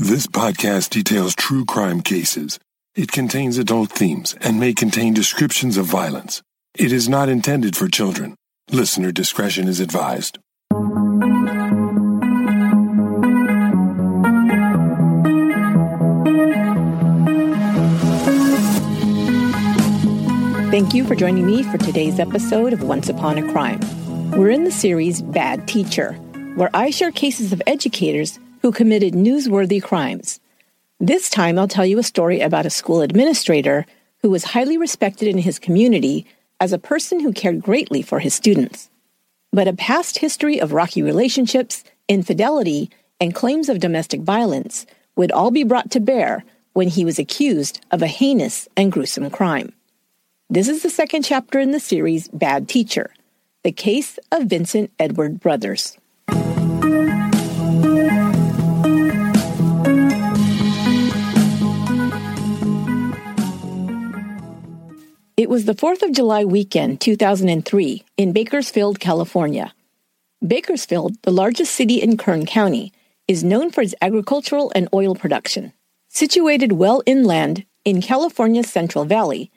This podcast details true crime cases. It contains adult themes and may contain descriptions of violence. It is not intended for children. Listener discretion is advised. Thank you for joining me for today's episode of Once Upon a Crime. We're in the series Bad Teacher, where I share cases of educators who committed newsworthy crimes. This time, I'll tell you a story about a school administrator who was highly respected in his community as a person who cared greatly for his students. But a past history of rocky relationships, infidelity, and claims of domestic violence would all be brought to bear when he was accused of a heinous and gruesome crime. This is the second chapter in the series Bad Teacher, the case of Vincent Edward Brothers. It was the 4th of July weekend, 2003, in Bakersfield, California. Bakersfield, the largest city in Kern County, is known for its agricultural and oil production. Situated well inland in California's Central Valley,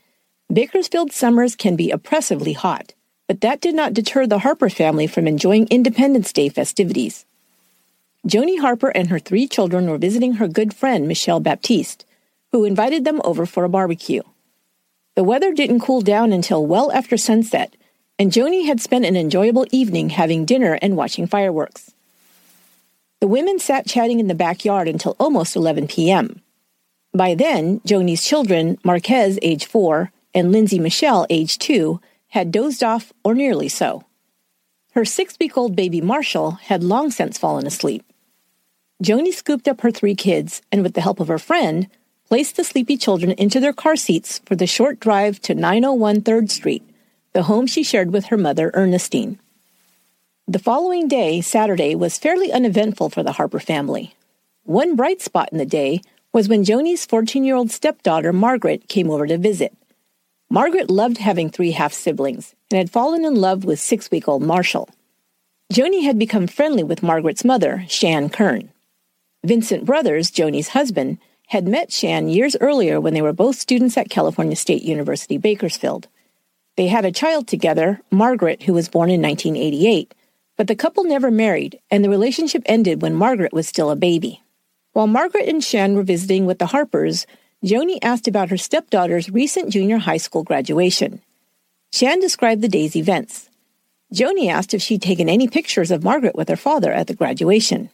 Bakersfield summers can be oppressively hot, but that did not deter the Harper family from enjoying Independence Day festivities. Joni Harper and her three children were visiting her good friend Michelle Baptiste, who invited them over for a barbecue. The weather didn't cool down until well after sunset, and Joni had spent an enjoyable evening having dinner and watching fireworks. The women sat chatting in the backyard until almost 11 p.m. By then, Joni's children, Marquez, age four, and Lindsay Michelle, age two, had dozed off or nearly so. Her six week old baby Marshall had long since fallen asleep. Joni scooped up her three kids and, with the help of her friend, placed the sleepy children into their car seats for the short drive to 901 3rd Street, the home she shared with her mother, Ernestine. The following day, Saturday, was fairly uneventful for the Harper family. One bright spot in the day was when Joni's 14 year old stepdaughter, Margaret, came over to visit. Margaret loved having three half siblings and had fallen in love with six week old Marshall. Joni had become friendly with Margaret's mother, Shan Kern. Vincent Brothers, Joni's husband, had met Shan years earlier when they were both students at California State University, Bakersfield. They had a child together, Margaret, who was born in 1988, but the couple never married, and the relationship ended when Margaret was still a baby. While Margaret and Shan were visiting with the Harpers, Joni asked about her stepdaughter's recent junior high school graduation. Shan described the day's events. Joni asked if she'd taken any pictures of Margaret with her father at the graduation.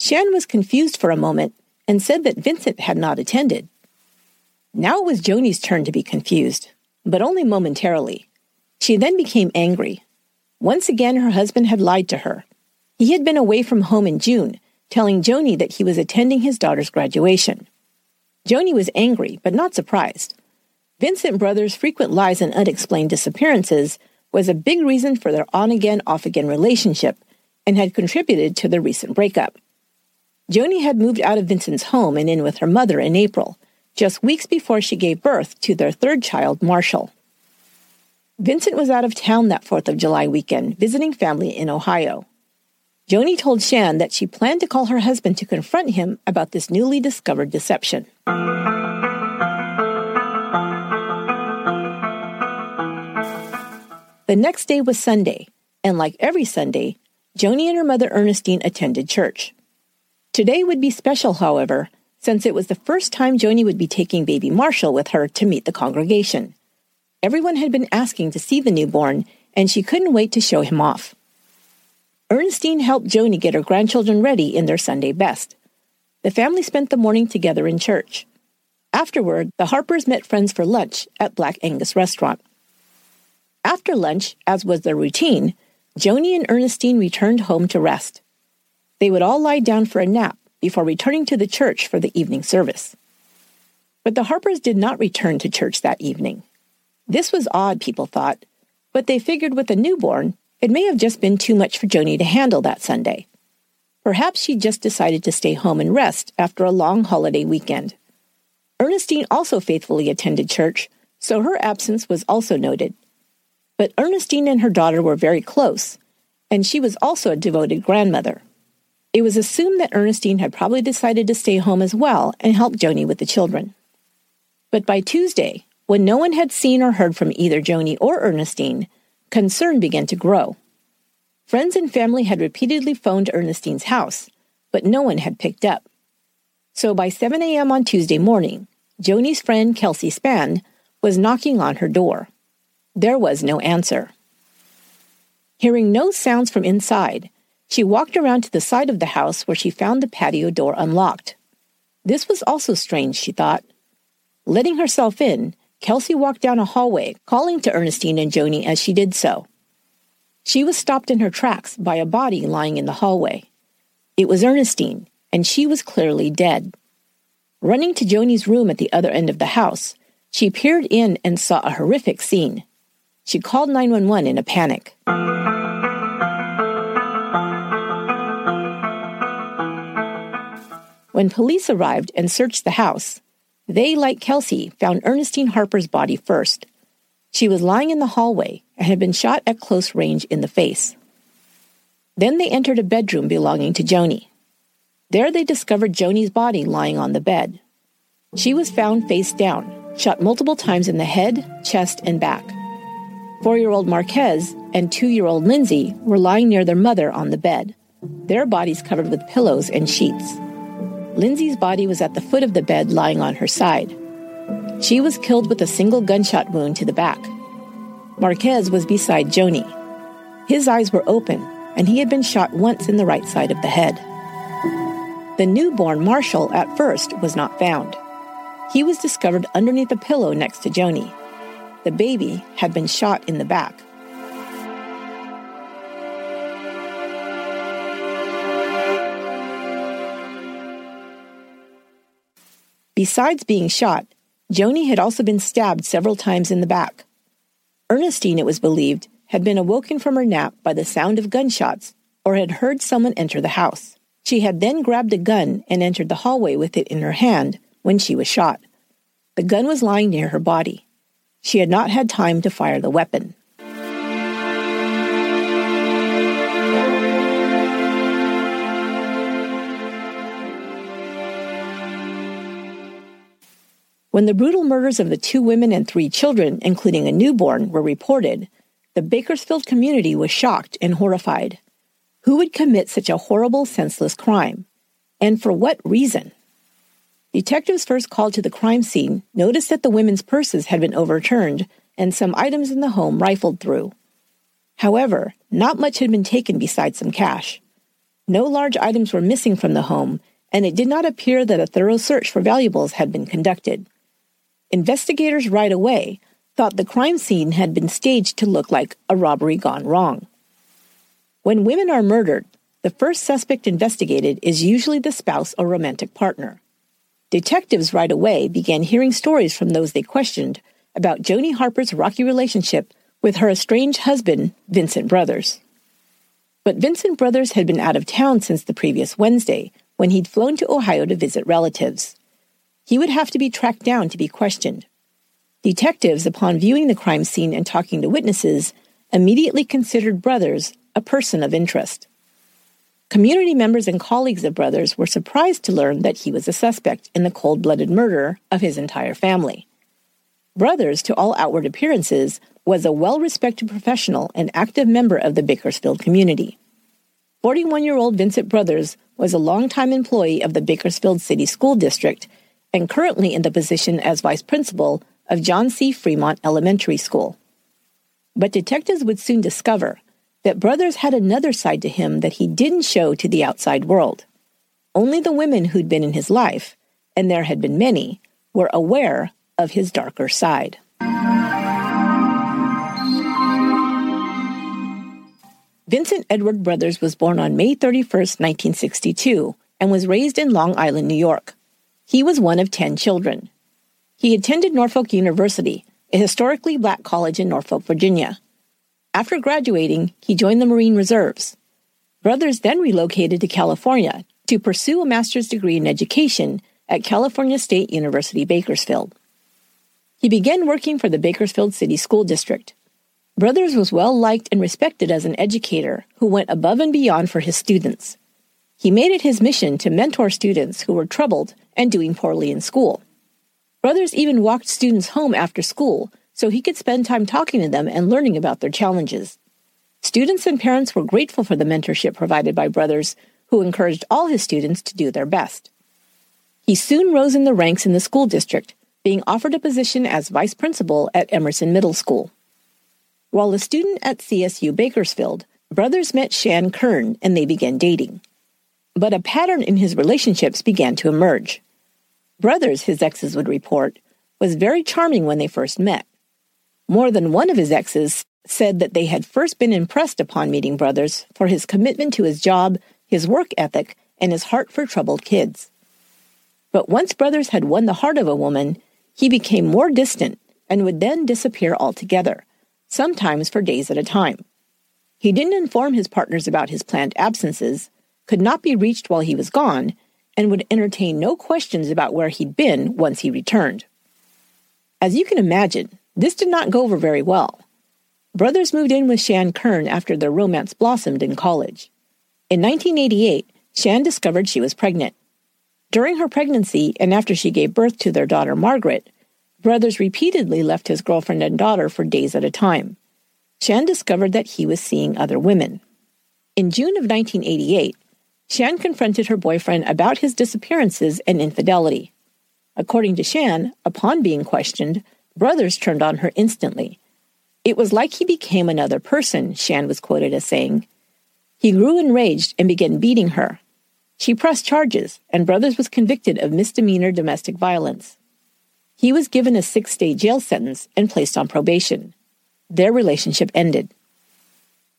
Shan was confused for a moment and said that Vincent had not attended. Now it was Joni's turn to be confused, but only momentarily. She then became angry. Once again, her husband had lied to her. He had been away from home in June, telling Joni that he was attending his daughter's graduation. Joni was angry, but not surprised. Vincent Brothers' frequent lies and unexplained disappearances was a big reason for their on again, off again relationship and had contributed to their recent breakup. Joni had moved out of Vincent's home and in with her mother in April, just weeks before she gave birth to their third child, Marshall. Vincent was out of town that 4th of July weekend, visiting family in Ohio. Joni told Shan that she planned to call her husband to confront him about this newly discovered deception. The next day was Sunday, and like every Sunday, Joni and her mother Ernestine attended church. Today would be special, however, since it was the first time Joni would be taking baby Marshall with her to meet the congregation. Everyone had been asking to see the newborn, and she couldn't wait to show him off. Ernestine helped Joni get her grandchildren ready in their Sunday best. The family spent the morning together in church. Afterward, the Harpers met friends for lunch at Black Angus Restaurant. After lunch, as was their routine, Joni and Ernestine returned home to rest. They would all lie down for a nap before returning to the church for the evening service. But the Harpers did not return to church that evening. This was odd, people thought, but they figured with a newborn, it may have just been too much for Joni to handle that Sunday. Perhaps she just decided to stay home and rest after a long holiday weekend. Ernestine also faithfully attended church, so her absence was also noted. But Ernestine and her daughter were very close, and she was also a devoted grandmother. It was assumed that Ernestine had probably decided to stay home as well and help Joni with the children. But by Tuesday, when no one had seen or heard from either Joni or Ernestine, concern began to grow. Friends and family had repeatedly phoned Ernestine's house, but no one had picked up. So by 7 a.m. on Tuesday morning, Joni's friend Kelsey Spann was knocking on her door. There was no answer. Hearing no sounds from inside, she walked around to the side of the house where she found the patio door unlocked. This was also strange, she thought. Letting herself in, Kelsey walked down a hallway, calling to Ernestine and Joni as she did so. She was stopped in her tracks by a body lying in the hallway. It was Ernestine, and she was clearly dead. Running to Joni's room at the other end of the house, she peered in and saw a horrific scene. She called 911 in a panic. When police arrived and searched the house, they, like Kelsey, found Ernestine Harper's body first. She was lying in the hallway and had been shot at close range in the face. Then they entered a bedroom belonging to Joni. There they discovered Joni's body lying on the bed. She was found face down, shot multiple times in the head, chest, and back. Four year old Marquez and two year old Lindsay were lying near their mother on the bed, their bodies covered with pillows and sheets. Lindsay's body was at the foot of the bed, lying on her side. She was killed with a single gunshot wound to the back. Marquez was beside Joni. His eyes were open, and he had been shot once in the right side of the head. The newborn Marshall at first was not found. He was discovered underneath a pillow next to Joni. The baby had been shot in the back. Besides being shot, Joni had also been stabbed several times in the back. Ernestine, it was believed, had been awoken from her nap by the sound of gunshots or had heard someone enter the house. She had then grabbed a gun and entered the hallway with it in her hand when she was shot. The gun was lying near her body. She had not had time to fire the weapon. When the brutal murders of the two women and three children, including a newborn, were reported, the Bakersfield community was shocked and horrified. Who would commit such a horrible, senseless crime? And for what reason? Detectives first called to the crime scene noticed that the women's purses had been overturned and some items in the home rifled through. However, not much had been taken besides some cash. No large items were missing from the home, and it did not appear that a thorough search for valuables had been conducted. Investigators right away thought the crime scene had been staged to look like a robbery gone wrong. When women are murdered, the first suspect investigated is usually the spouse or romantic partner. Detectives right away began hearing stories from those they questioned about Joni Harper's rocky relationship with her estranged husband, Vincent Brothers. But Vincent Brothers had been out of town since the previous Wednesday when he'd flown to Ohio to visit relatives he would have to be tracked down to be questioned. Detectives, upon viewing the crime scene and talking to witnesses, immediately considered Brothers a person of interest. Community members and colleagues of Brothers were surprised to learn that he was a suspect in the cold blooded murder of his entire family. Brothers, to all outward appearances, was a well respected professional and active member of the Bakersfield community. 41 year old Vincent Brothers was a longtime employee of the Bakersfield City School District and currently in the position as vice principal of John C. Fremont Elementary School. But detectives would soon discover that Brothers had another side to him that he didn't show to the outside world. Only the women who'd been in his life, and there had been many, were aware of his darker side. Vincent Edward Brothers was born on May 31, 1962, and was raised in Long Island, New York. He was one of 10 children. He attended Norfolk University, a historically black college in Norfolk, Virginia. After graduating, he joined the Marine Reserves. Brothers then relocated to California to pursue a master's degree in education at California State University, Bakersfield. He began working for the Bakersfield City School District. Brothers was well liked and respected as an educator who went above and beyond for his students. he made it his mission to mentor students who were troubled and doing poorly in school. Brothers even walked students home after school so he could spend time talking to them and learning about their challenges. Students and parents were grateful for the mentorship provided by Brothers, who encouraged all his students to do their best. He soon rose in the ranks in the school district, being offered a position as vice principal at Emerson Middle School. While a student at CSU Bakersfield, Brothers met Shan Kern and they began dating. But a pattern in his relationships began to emerge. Brothers, his exes would report, was very charming when they first met. More than one of his exes said that they had first been impressed upon meeting Brothers for his commitment to his job, his work ethic, and his heart for troubled kids. But once Brothers had won the heart of a woman, he became more distant and would then disappear altogether, sometimes for days at a time. He didn't inform his partners about his planned absences, could not be reached while he was gone, and would entertain no questions about where he'd been once he returned. As you can imagine, this did not go over very well. Brothers moved in with Shan Kern after their romance blossomed in college. In 1988, Shan discovered she was pregnant. During her pregnancy and after she gave birth to their daughter Margaret, Brothers repeatedly left his girlfriend and daughter for days at a time. Shan discovered that he was seeing other women. In June of 1988, Shan confronted her boyfriend about his disappearances and infidelity. According to Shan, upon being questioned, Brothers turned on her instantly. It was like he became another person, Shan was quoted as saying. He grew enraged and began beating her. She pressed charges, and Brothers was convicted of misdemeanor domestic violence. He was given a six day jail sentence and placed on probation. Their relationship ended.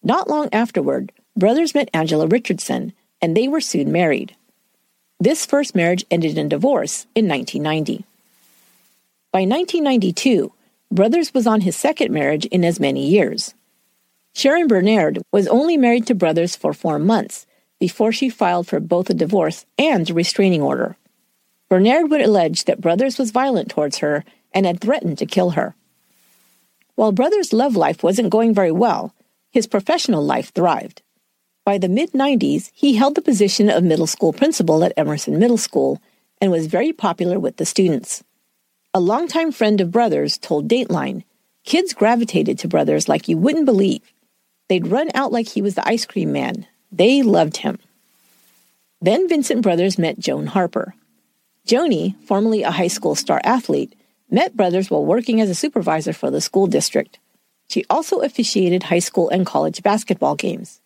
Not long afterward, Brothers met Angela Richardson, and they were soon married. This first marriage ended in divorce in 1990. By 1992, Brothers was on his second marriage in as many years. Sharon Bernard was only married to Brothers for four months before she filed for both a divorce and a restraining order. Bernard would allege that Brothers was violent towards her and had threatened to kill her. While Brothers' love life wasn't going very well, his professional life thrived. By the mid 90s, he held the position of middle school principal at Emerson Middle School and was very popular with the students. A longtime friend of Brothers told Dateline kids gravitated to Brothers like you wouldn't believe. They'd run out like he was the ice cream man. They loved him. Then Vincent Brothers met Joan Harper. Joni, formerly a high school star athlete, met Brothers while working as a supervisor for the school district. She also officiated high school and college basketball games.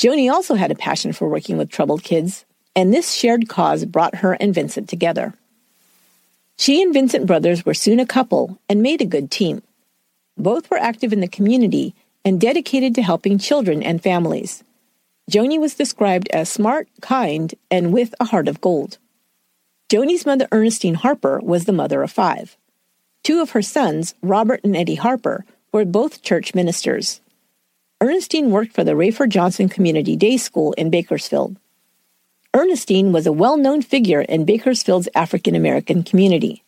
Joni also had a passion for working with troubled kids, and this shared cause brought her and Vincent together. She and Vincent Brothers were soon a couple and made a good team. Both were active in the community and dedicated to helping children and families. Joni was described as smart, kind, and with a heart of gold. Joni's mother, Ernestine Harper, was the mother of five. Two of her sons, Robert and Eddie Harper, were both church ministers. Ernestine worked for the Rafer Johnson Community Day School in Bakersfield. Ernestine was a well known figure in Bakersfield's African American community.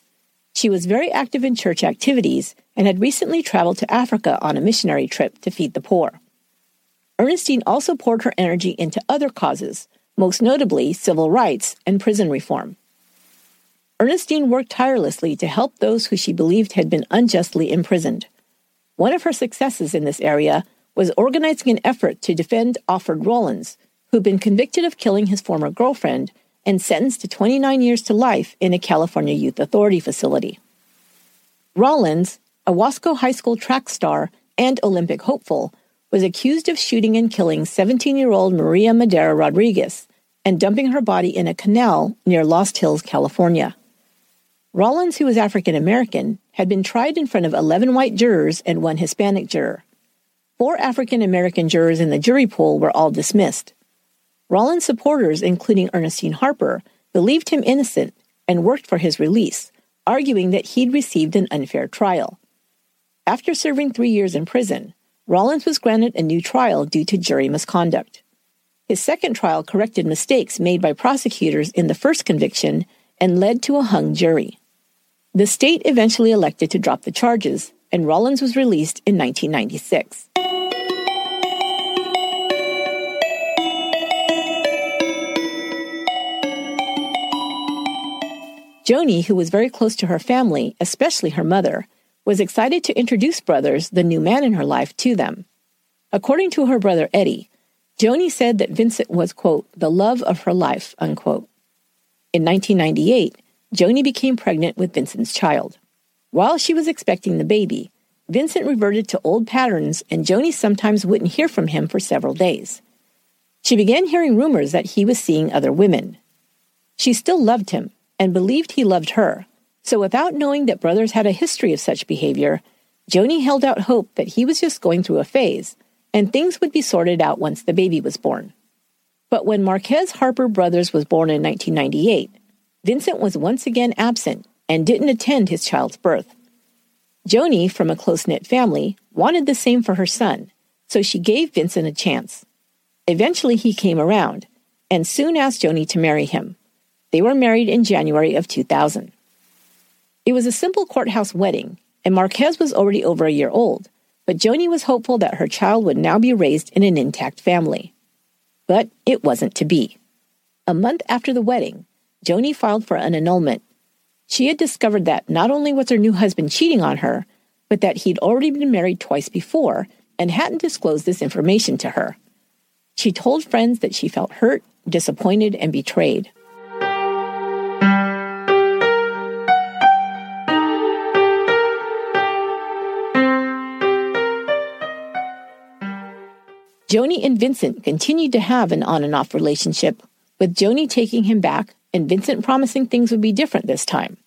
She was very active in church activities and had recently traveled to Africa on a missionary trip to feed the poor. Ernestine also poured her energy into other causes, most notably civil rights and prison reform. Ernestine worked tirelessly to help those who she believed had been unjustly imprisoned. One of her successes in this area was organizing an effort to defend Alfred Rollins, who'd been convicted of killing his former girlfriend and sentenced to 29 years to life in a California Youth Authority facility. Rollins, a Wasco High School track star and Olympic hopeful, was accused of shooting and killing 17 year old Maria Madera Rodriguez and dumping her body in a canal near Lost Hills, California. Rollins, who was African American, had been tried in front of 11 white jurors and one Hispanic juror. Four African American jurors in the jury pool were all dismissed. Rollins' supporters, including Ernestine Harper, believed him innocent and worked for his release, arguing that he'd received an unfair trial. After serving three years in prison, Rollins was granted a new trial due to jury misconduct. His second trial corrected mistakes made by prosecutors in the first conviction and led to a hung jury. The state eventually elected to drop the charges, and Rollins was released in 1996. Joni, who was very close to her family, especially her mother, was excited to introduce Brothers, the new man in her life, to them. According to her brother Eddie, Joni said that Vincent was, quote, the love of her life, unquote. In 1998, Joni became pregnant with Vincent's child. While she was expecting the baby, Vincent reverted to old patterns and Joni sometimes wouldn't hear from him for several days. She began hearing rumors that he was seeing other women. She still loved him and believed he loved her, so without knowing that brothers had a history of such behavior, Joni held out hope that he was just going through a phase and things would be sorted out once the baby was born. But when Marquez Harper Brothers was born in 1998, Vincent was once again absent and didn't attend his child's birth. Joni, from a close knit family, wanted the same for her son, so she gave Vincent a chance. Eventually, he came around and soon asked Joni to marry him. They were married in January of 2000. It was a simple courthouse wedding, and Marquez was already over a year old, but Joni was hopeful that her child would now be raised in an intact family. But it wasn't to be. A month after the wedding, Joni filed for an annulment. She had discovered that not only was her new husband cheating on her, but that he'd already been married twice before and hadn't disclosed this information to her. She told friends that she felt hurt, disappointed, and betrayed. Joni and Vincent continued to have an on and off relationship, with Joni taking him back and Vincent promising things would be different this time.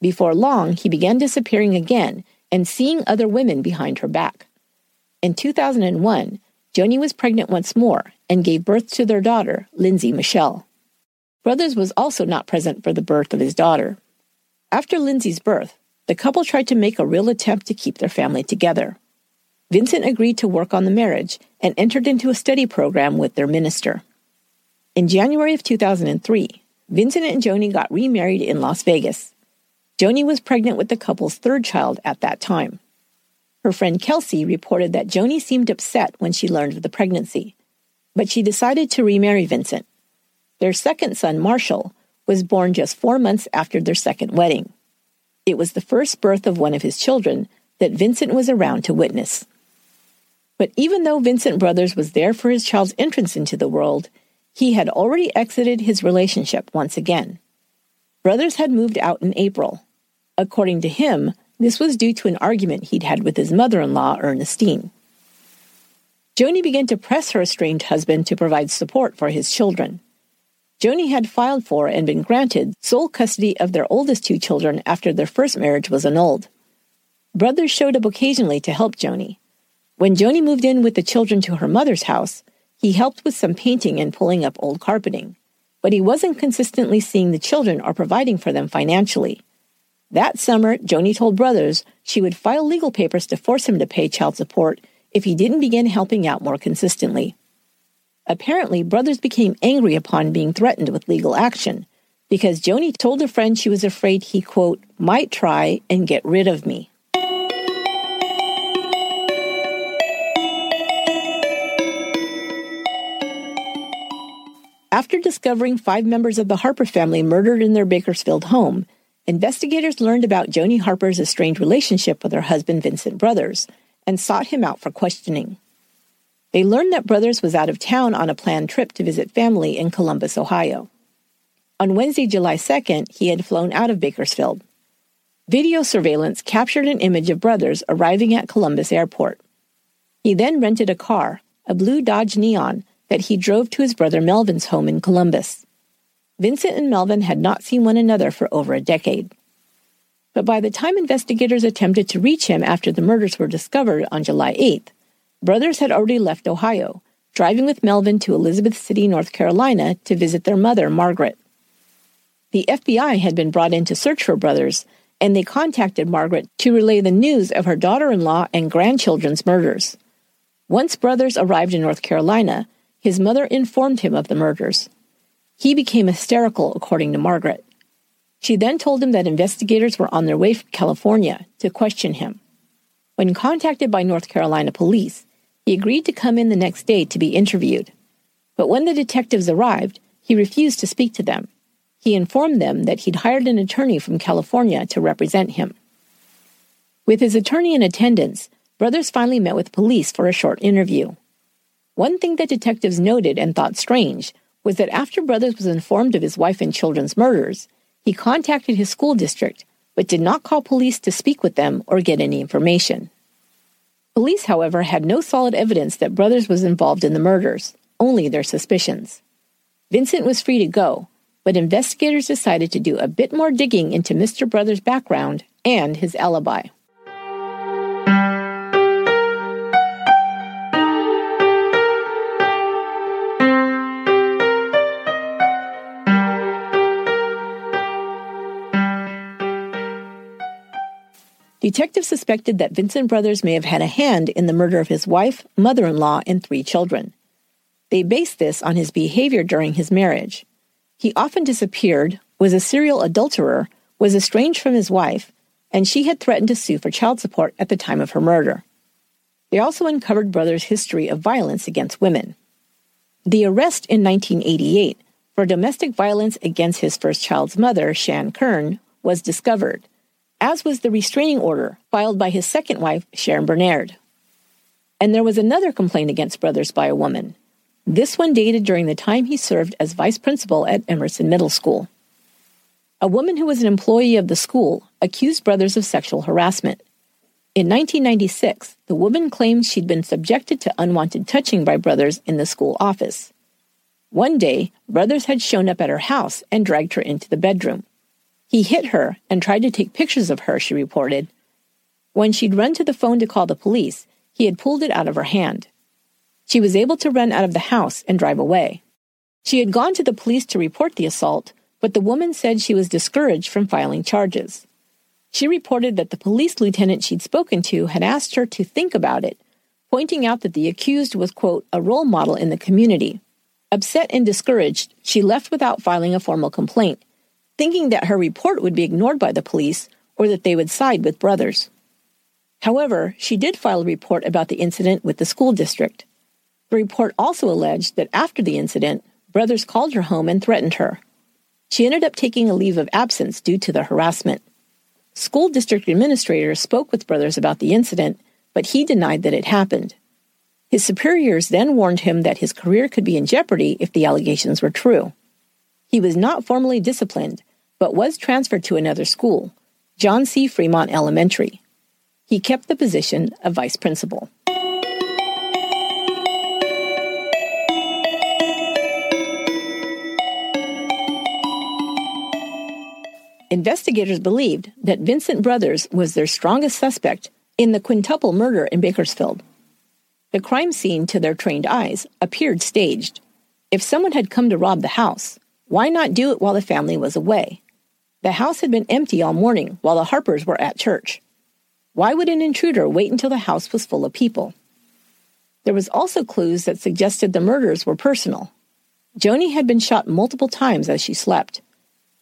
Before long, he began disappearing again and seeing other women behind her back. In 2001, Joni was pregnant once more and gave birth to their daughter, Lindsay Michelle. Brothers was also not present for the birth of his daughter. After Lindsay's birth, the couple tried to make a real attempt to keep their family together. Vincent agreed to work on the marriage and entered into a study program with their minister. In January of 2003, Vincent and Joni got remarried in Las Vegas. Joni was pregnant with the couple's third child at that time. Her friend Kelsey reported that Joni seemed upset when she learned of the pregnancy, but she decided to remarry Vincent. Their second son, Marshall, was born just four months after their second wedding. It was the first birth of one of his children that Vincent was around to witness. But even though Vincent Brothers was there for his child's entrance into the world, he had already exited his relationship once again. Brothers had moved out in April. According to him, this was due to an argument he'd had with his mother in law, Ernestine. Joni began to press her estranged husband to provide support for his children. Joni had filed for and been granted sole custody of their oldest two children after their first marriage was annulled. Brothers showed up occasionally to help Joni. When Joni moved in with the children to her mother's house, he helped with some painting and pulling up old carpeting, but he wasn't consistently seeing the children or providing for them financially. That summer, Joni told Brothers she would file legal papers to force him to pay child support if he didn't begin helping out more consistently. Apparently, Brothers became angry upon being threatened with legal action because Joni told a friend she was afraid he, quote, might try and get rid of me. After discovering five members of the Harper family murdered in their Bakersfield home, investigators learned about Joni Harper's estranged relationship with her husband Vincent Brothers and sought him out for questioning. They learned that Brothers was out of town on a planned trip to visit family in Columbus, Ohio. On Wednesday, July 2nd, he had flown out of Bakersfield. Video surveillance captured an image of Brothers arriving at Columbus Airport. He then rented a car, a blue Dodge Neon, that he drove to his brother Melvin's home in Columbus. Vincent and Melvin had not seen one another for over a decade. But by the time investigators attempted to reach him after the murders were discovered on July 8th, brothers had already left Ohio, driving with Melvin to Elizabeth City, North Carolina to visit their mother, Margaret. The FBI had been brought in to search for brothers, and they contacted Margaret to relay the news of her daughter in law and grandchildren's murders. Once brothers arrived in North Carolina, his mother informed him of the murders. He became hysterical, according to Margaret. She then told him that investigators were on their way from California to question him. When contacted by North Carolina police, he agreed to come in the next day to be interviewed. But when the detectives arrived, he refused to speak to them. He informed them that he'd hired an attorney from California to represent him. With his attorney in attendance, Brothers finally met with police for a short interview. One thing that detectives noted and thought strange was that after Brothers was informed of his wife and children's murders, he contacted his school district but did not call police to speak with them or get any information. Police, however, had no solid evidence that Brothers was involved in the murders, only their suspicions. Vincent was free to go, but investigators decided to do a bit more digging into Mr. Brothers' background and his alibi. Detectives suspected that Vincent Brothers may have had a hand in the murder of his wife, mother in law, and three children. They based this on his behavior during his marriage. He often disappeared, was a serial adulterer, was estranged from his wife, and she had threatened to sue for child support at the time of her murder. They also uncovered Brothers' history of violence against women. The arrest in 1988 for domestic violence against his first child's mother, Shan Kern, was discovered as was the restraining order filed by his second wife, Sharon Bernard. And there was another complaint against Brothers by a woman. This one dated during the time he served as vice principal at Emerson Middle School. A woman who was an employee of the school accused Brothers of sexual harassment. In 1996, the woman claimed she'd been subjected to unwanted touching by Brothers in the school office. One day, Brothers had shown up at her house and dragged her into the bedroom. He hit her and tried to take pictures of her, she reported. When she'd run to the phone to call the police, he had pulled it out of her hand. She was able to run out of the house and drive away. She had gone to the police to report the assault, but the woman said she was discouraged from filing charges. She reported that the police lieutenant she'd spoken to had asked her to think about it, pointing out that the accused was, quote, a role model in the community. Upset and discouraged, she left without filing a formal complaint, thinking that her report would be ignored by the police or that they would side with brothers. However, she did file a report about the incident with the school district. The report also alleged that after the incident, brothers called her home and threatened her. She ended up taking a leave of absence due to the harassment. School district administrators spoke with brothers about the incident, but he denied that it happened. His superiors then warned him that his career could be in jeopardy if the allegations were true. He was not formally disciplined, but was transferred to another school, John C. Fremont Elementary. He kept the position of vice principal. Investigators believed that Vincent Brothers was their strongest suspect in the quintuple murder in Bakersfield. The crime scene, to their trained eyes, appeared staged. If someone had come to rob the house, why not do it while the family was away? The house had been empty all morning while the Harpers were at church. Why would an intruder wait until the house was full of people? There was also clues that suggested the murders were personal. Joni had been shot multiple times as she slept.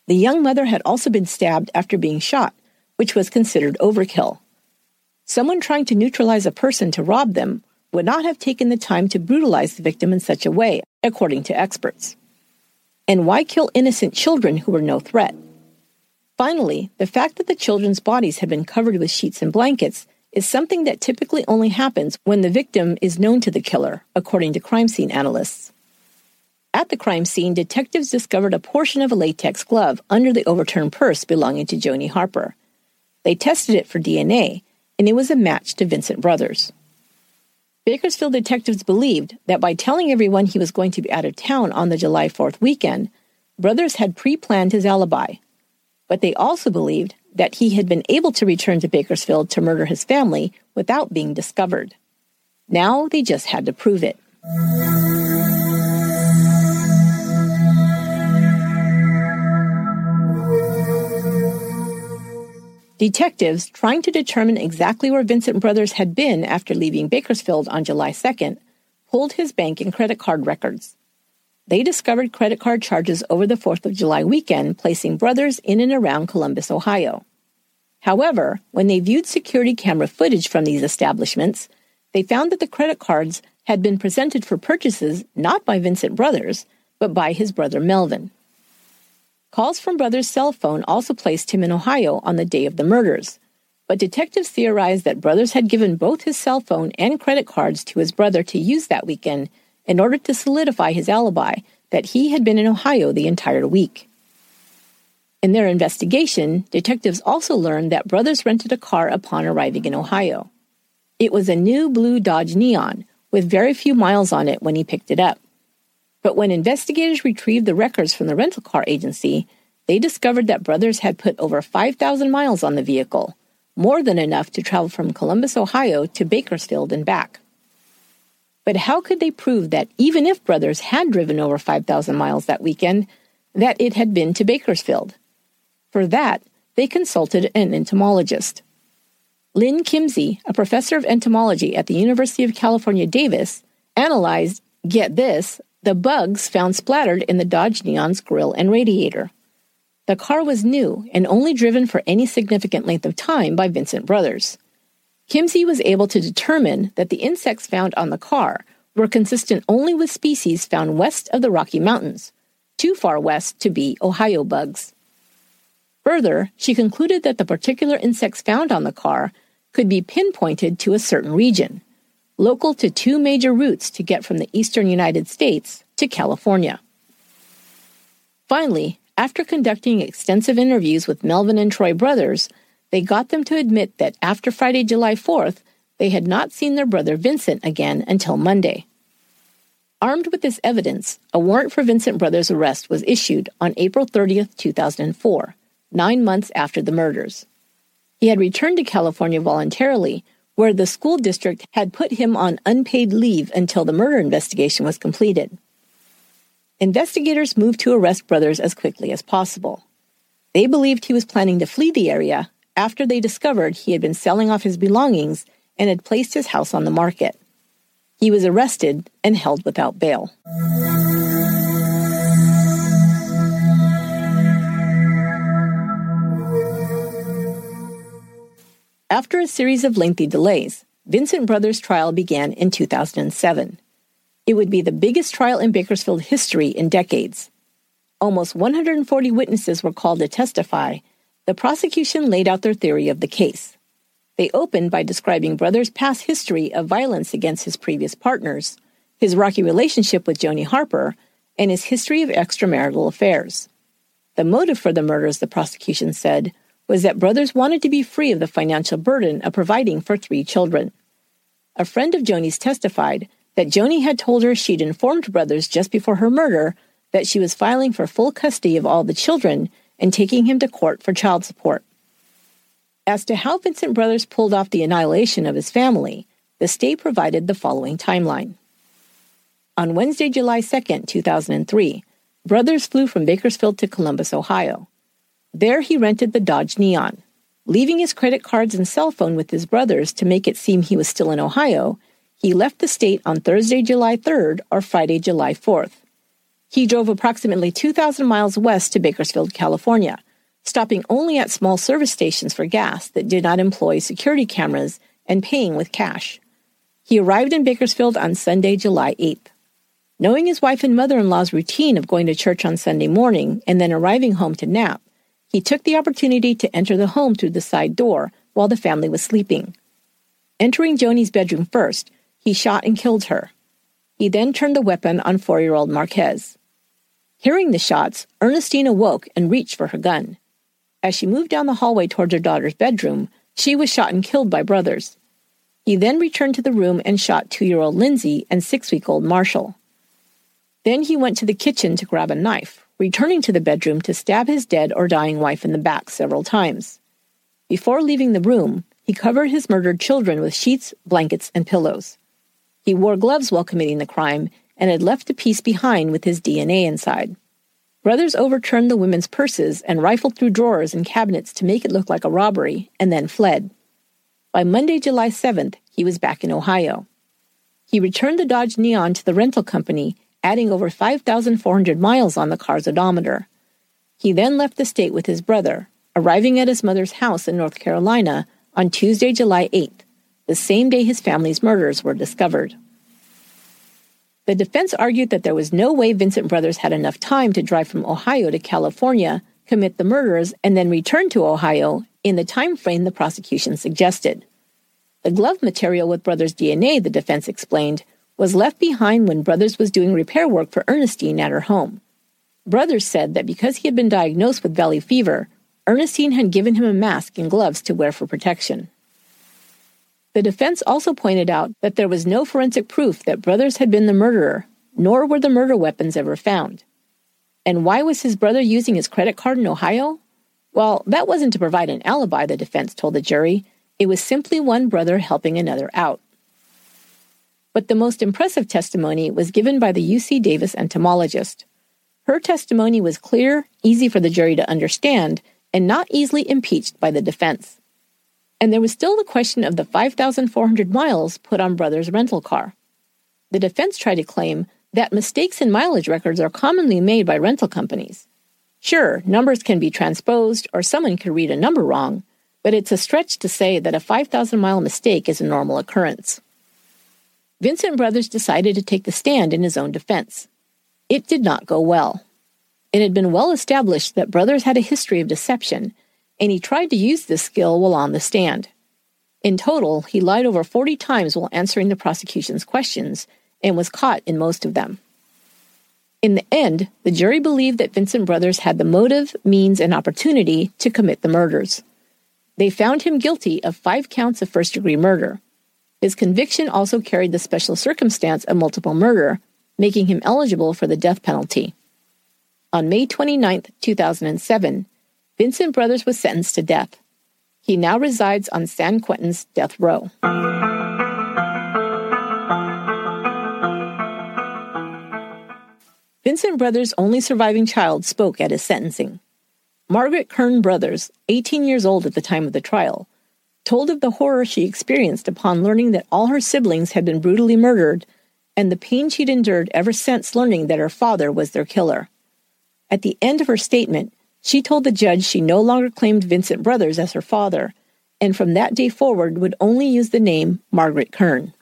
The young mother had also been stabbed after being shot, which was considered overkill. Someone trying to neutralize a person to rob them would not have taken the time to brutalize the victim in such a way, according to experts. And why kill innocent children who were no threat? Finally, the fact that the children's bodies had been covered with sheets and blankets is something that typically only happens when the victim is known to the killer, according to crime scene analysts. At the crime scene, detectives discovered a portion of a latex glove under the overturned purse belonging to Joni Harper. They tested it for DNA, and it was a match to Vincent Brothers. Bakersfield detectives believed that by telling everyone he was going to be out of town on the July 4th weekend, Brothers had pre planned his alibi. But they also believed that he had been able to return to Bakersfield to murder his family without being discovered. Now they just had to prove it. Detectives, trying to determine exactly where Vincent Brothers had been after leaving Bakersfield on July 2nd, pulled his bank and credit card records. They discovered credit card charges over the 4th of July weekend, placing Brothers in and around Columbus, Ohio. However, when they viewed security camera footage from these establishments, they found that the credit cards had been presented for purchases not by Vincent Brothers, but by his brother Melvin. Calls from Brothers' cell phone also placed him in Ohio on the day of the murders. But detectives theorized that Brothers had given both his cell phone and credit cards to his brother to use that weekend in order to solidify his alibi that he had been in Ohio the entire week. In their investigation, detectives also learned that Brothers rented a car upon arriving in Ohio. It was a new blue Dodge Neon with very few miles on it when he picked it up. But when investigators retrieved the records from the rental car agency, they discovered that Brothers had put over 5,000 miles on the vehicle, more than enough to travel from Columbus, Ohio to Bakersfield and back. But how could they prove that even if Brothers had driven over 5,000 miles that weekend, that it had been to Bakersfield? For that, they consulted an entomologist. Lynn Kimsey, a professor of entomology at the University of California, Davis, analyzed, get this, the bugs found splattered in the Dodge Neon's grill and radiator. The car was new and only driven for any significant length of time by Vincent Brothers. Kimsey was able to determine that the insects found on the car were consistent only with species found west of the Rocky Mountains, too far west to be Ohio bugs. Further, she concluded that the particular insects found on the car could be pinpointed to a certain region local to two major routes to get from the eastern United States to California. Finally, after conducting extensive interviews with Melvin and Troy brothers, they got them to admit that after Friday, July 4th, they had not seen their brother Vincent again until Monday. Armed with this evidence, a warrant for Vincent Brothers' arrest was issued on April 30th, 2004, nine months after the murders. He had returned to California voluntarily where the school district had put him on unpaid leave until the murder investigation was completed. Investigators moved to arrest Brothers as quickly as possible. They believed he was planning to flee the area after they discovered he had been selling off his belongings and had placed his house on the market. He was arrested and held without bail. After a series of lengthy delays, Vincent Brothers' trial began in 2007. It would be the biggest trial in Bakersfield history in decades. Almost 140 witnesses were called to testify. The prosecution laid out their theory of the case. They opened by describing Brothers' past history of violence against his previous partners, his rocky relationship with Joni Harper, and his history of extramarital affairs. The motive for the murders, the prosecution said, was that brothers wanted to be free of the financial burden of providing for three children. A friend of Joni's testified that Joni had told her she'd informed brothers just before her murder that she was filing for full custody of all the children and taking him to court for child support. As to how Vincent Brothers pulled off the annihilation of his family, the state provided the following timeline. On Wednesday, July 2, 2003, Brothers flew from Bakersfield to Columbus, Ohio. There he rented the Dodge Neon. Leaving his credit cards and cell phone with his brothers to make it seem he was still in Ohio, he left the state on Thursday, July 3rd or Friday, July 4th. He drove approximately 2,000 miles west to Bakersfield, California, stopping only at small service stations for gas that did not employ security cameras and paying with cash. He arrived in Bakersfield on Sunday, July 8th. Knowing his wife and mother in law's routine of going to church on Sunday morning and then arriving home to nap, he took the opportunity to enter the home through the side door while the family was sleeping. Entering Joni's bedroom first, he shot and killed her. He then turned the weapon on four year old Marquez. Hearing the shots, Ernestine awoke and reached for her gun. As she moved down the hallway towards her daughter's bedroom, she was shot and killed by brothers. He then returned to the room and shot two year old Lindsay and six week old Marshall. Then he went to the kitchen to grab a knife returning to the bedroom to stab his dead or dying wife in the back several times. Before leaving the room, he covered his murdered children with sheets, blankets, and pillows. He wore gloves while committing the crime and had left a piece behind with his DNA inside. Brothers overturned the women's purses and rifled through drawers and cabinets to make it look like a robbery and then fled. By Monday, July 7th, he was back in Ohio. He returned the Dodge Neon to the rental company adding over 5,400 miles on the car's odometer. He then left the state with his brother, arriving at his mother's house in North Carolina on Tuesday, July 8th, the same day his family's murders were discovered. The defense argued that there was no way Vincent Brothers had enough time to drive from Ohio to California, commit the murders, and then return to Ohio in the time frame the prosecution suggested. The glove material with Brothers' DNA, the defense explained, was left behind when Brothers was doing repair work for Ernestine at her home. Brothers said that because he had been diagnosed with valley fever, Ernestine had given him a mask and gloves to wear for protection. The defense also pointed out that there was no forensic proof that Brothers had been the murderer, nor were the murder weapons ever found. And why was his brother using his credit card in Ohio? Well, that wasn't to provide an alibi, the defense told the jury. It was simply one brother helping another out. But the most impressive testimony was given by the UC Davis entomologist. Her testimony was clear, easy for the jury to understand, and not easily impeached by the defense. And there was still the question of the 5,400 miles put on Brothers' rental car. The defense tried to claim that mistakes in mileage records are commonly made by rental companies. Sure, numbers can be transposed or someone could read a number wrong, but it's a stretch to say that a 5,000 mile mistake is a normal occurrence. Vincent Brothers decided to take the stand in his own defense. It did not go well. It had been well established that Brothers had a history of deception and he tried to use this skill while on the stand. In total, he lied over 40 times while answering the prosecution's questions and was caught in most of them. In the end, the jury believed that Vincent Brothers had the motive, means, and opportunity to commit the murders. They found him guilty of five counts of first degree murder. His conviction also carried the special circumstance of multiple murder, making him eligible for the death penalty. On May 29, 2007, Vincent Brothers was sentenced to death. He now resides on San Quentin's death row. Vincent Brothers' only surviving child spoke at his sentencing. Margaret Kern Brothers, 18 years old at the time of the trial, told of the horror she experienced upon learning that all her siblings had been brutally murdered and the pain she'd endured ever since learning that her father was their killer. At the end of her statement, she told the judge she no longer claimed Vincent Brothers as her father, and from that day forward would only use the name Margaret Kern.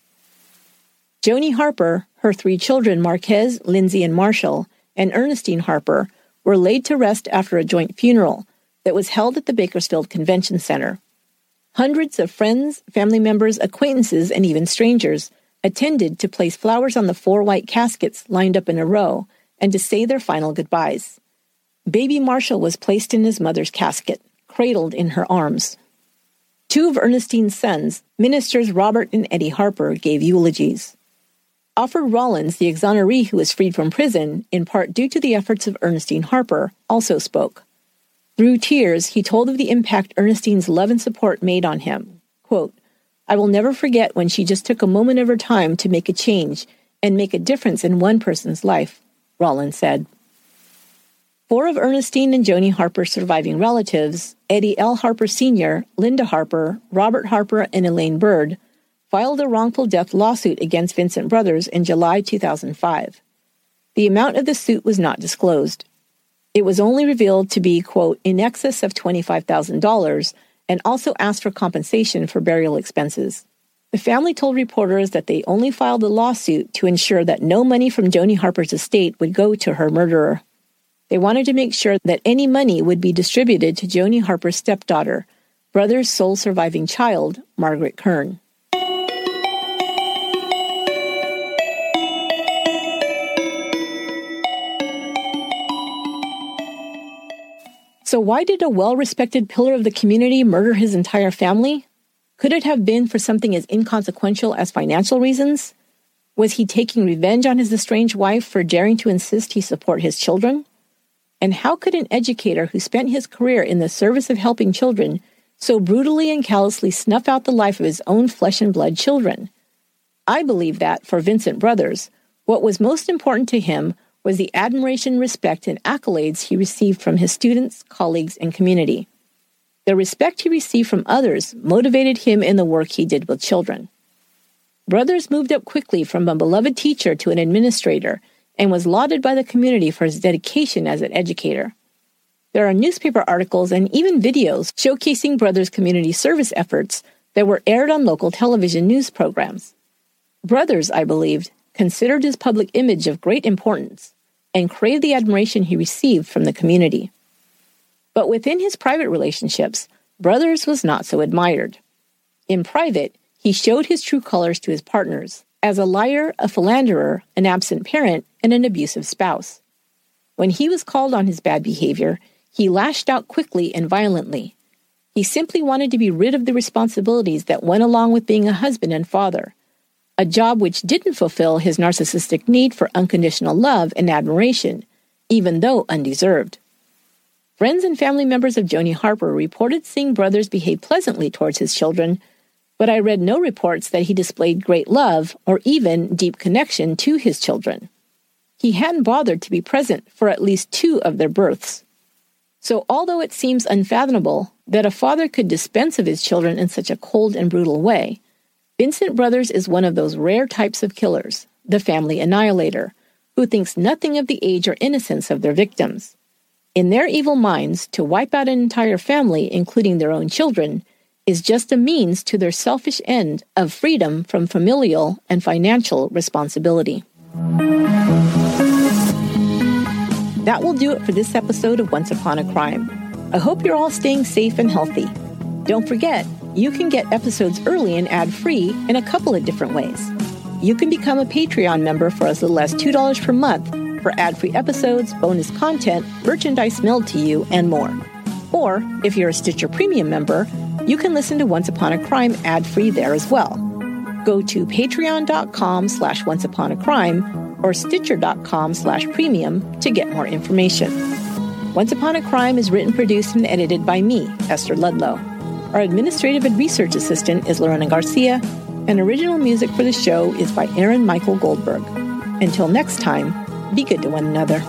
Joni Harper, her three children, Marquez, Lindsay, and Marshall, and Ernestine Harper, were laid to rest after a joint funeral that was held at the Bakersfield Convention Center. Hundreds of friends, family members, acquaintances, and even strangers attended to place flowers on the four white caskets lined up in a row and to say their final goodbyes. Baby Marshall was placed in his mother's casket, cradled in her arms. Two of Ernestine's sons, ministers Robert and Eddie Harper, gave eulogies. Alfred Rollins, the exoneree who was freed from prison, in part due to the efforts of Ernestine Harper, also spoke. Through tears, he told of the impact Ernestine's love and support made on him. Quote, I will never forget when she just took a moment of her time to make a change and make a difference in one person's life, Rollins said. Four of Ernestine and Joni Harper's surviving relatives, Eddie L. Harper Sr., Linda Harper, Robert Harper, and Elaine Bird, filed a wrongful death lawsuit against Vincent Brothers in July 2005. The amount of the suit was not disclosed. It was only revealed to be, quote, in excess of $25,000 and also asked for compensation for burial expenses. The family told reporters that they only filed the lawsuit to ensure that no money from Joni Harper's estate would go to her murderer. They wanted to make sure that any money would be distributed to Joni Harper's stepdaughter, brother's sole surviving child, Margaret Kern. So, why did a well respected pillar of the community murder his entire family? Could it have been for something as inconsequential as financial reasons? Was he taking revenge on his estranged wife for daring to insist he support his children? And how could an educator who spent his career in the service of helping children so brutally and callously snuff out the life of his own flesh and blood children? I believe that, for Vincent Brothers, what was most important to him was the admiration, respect, and accolades he received from his students, colleagues, and community. The respect he received from others motivated him in the work he did with children. Brothers moved up quickly from a beloved teacher to an administrator and was lauded by the community for his dedication as an educator. There are newspaper articles and even videos showcasing Brothers' community service efforts that were aired on local television news programs. Brothers, I believed, considered his public image of great importance, and craved the admiration he received from the community. But within his private relationships, Brothers was not so admired. In private, he showed his true colors to his partners as a liar, a philanderer, an absent parent, and an abusive spouse. When he was called on his bad behavior, he lashed out quickly and violently. He simply wanted to be rid of the responsibilities that went along with being a husband and father, a job which didn't fulfill his narcissistic need for unconditional love and admiration, even though undeserved. Friends and family members of Joni Harper reported seeing Brothers behave pleasantly towards his children, but I read no reports that he displayed great love or even deep connection to his children. He hadn't bothered to be present for at least two of their births. So, although it seems unfathomable that a father could dispense of his children in such a cold and brutal way, Vincent Brothers is one of those rare types of killers, the family annihilator, who thinks nothing of the age or innocence of their victims. In their evil minds, to wipe out an entire family, including their own children, is just a means to their selfish end of freedom from familial and financial responsibility. That will do it for this episode of Once Upon a Crime. I hope you're all staying safe and healthy. Don't forget, you can get episodes early and ad free in a couple of different ways. You can become a Patreon member for as little as $2 per month for ad free episodes, bonus content, merchandise mailed to you, and more. Or, if you're a Stitcher Premium member, you can listen to Once Upon a Crime ad free there as well. Go to patreon.com slash once upon a crime or stitcher.com slash premium to get more information. Once Upon a Crime is written, produced, and edited by me, Esther Ludlow. Our administrative and research assistant is Lorena Garcia, and original music for the show is by Aaron Michael Goldberg. Until next time, be good to one another.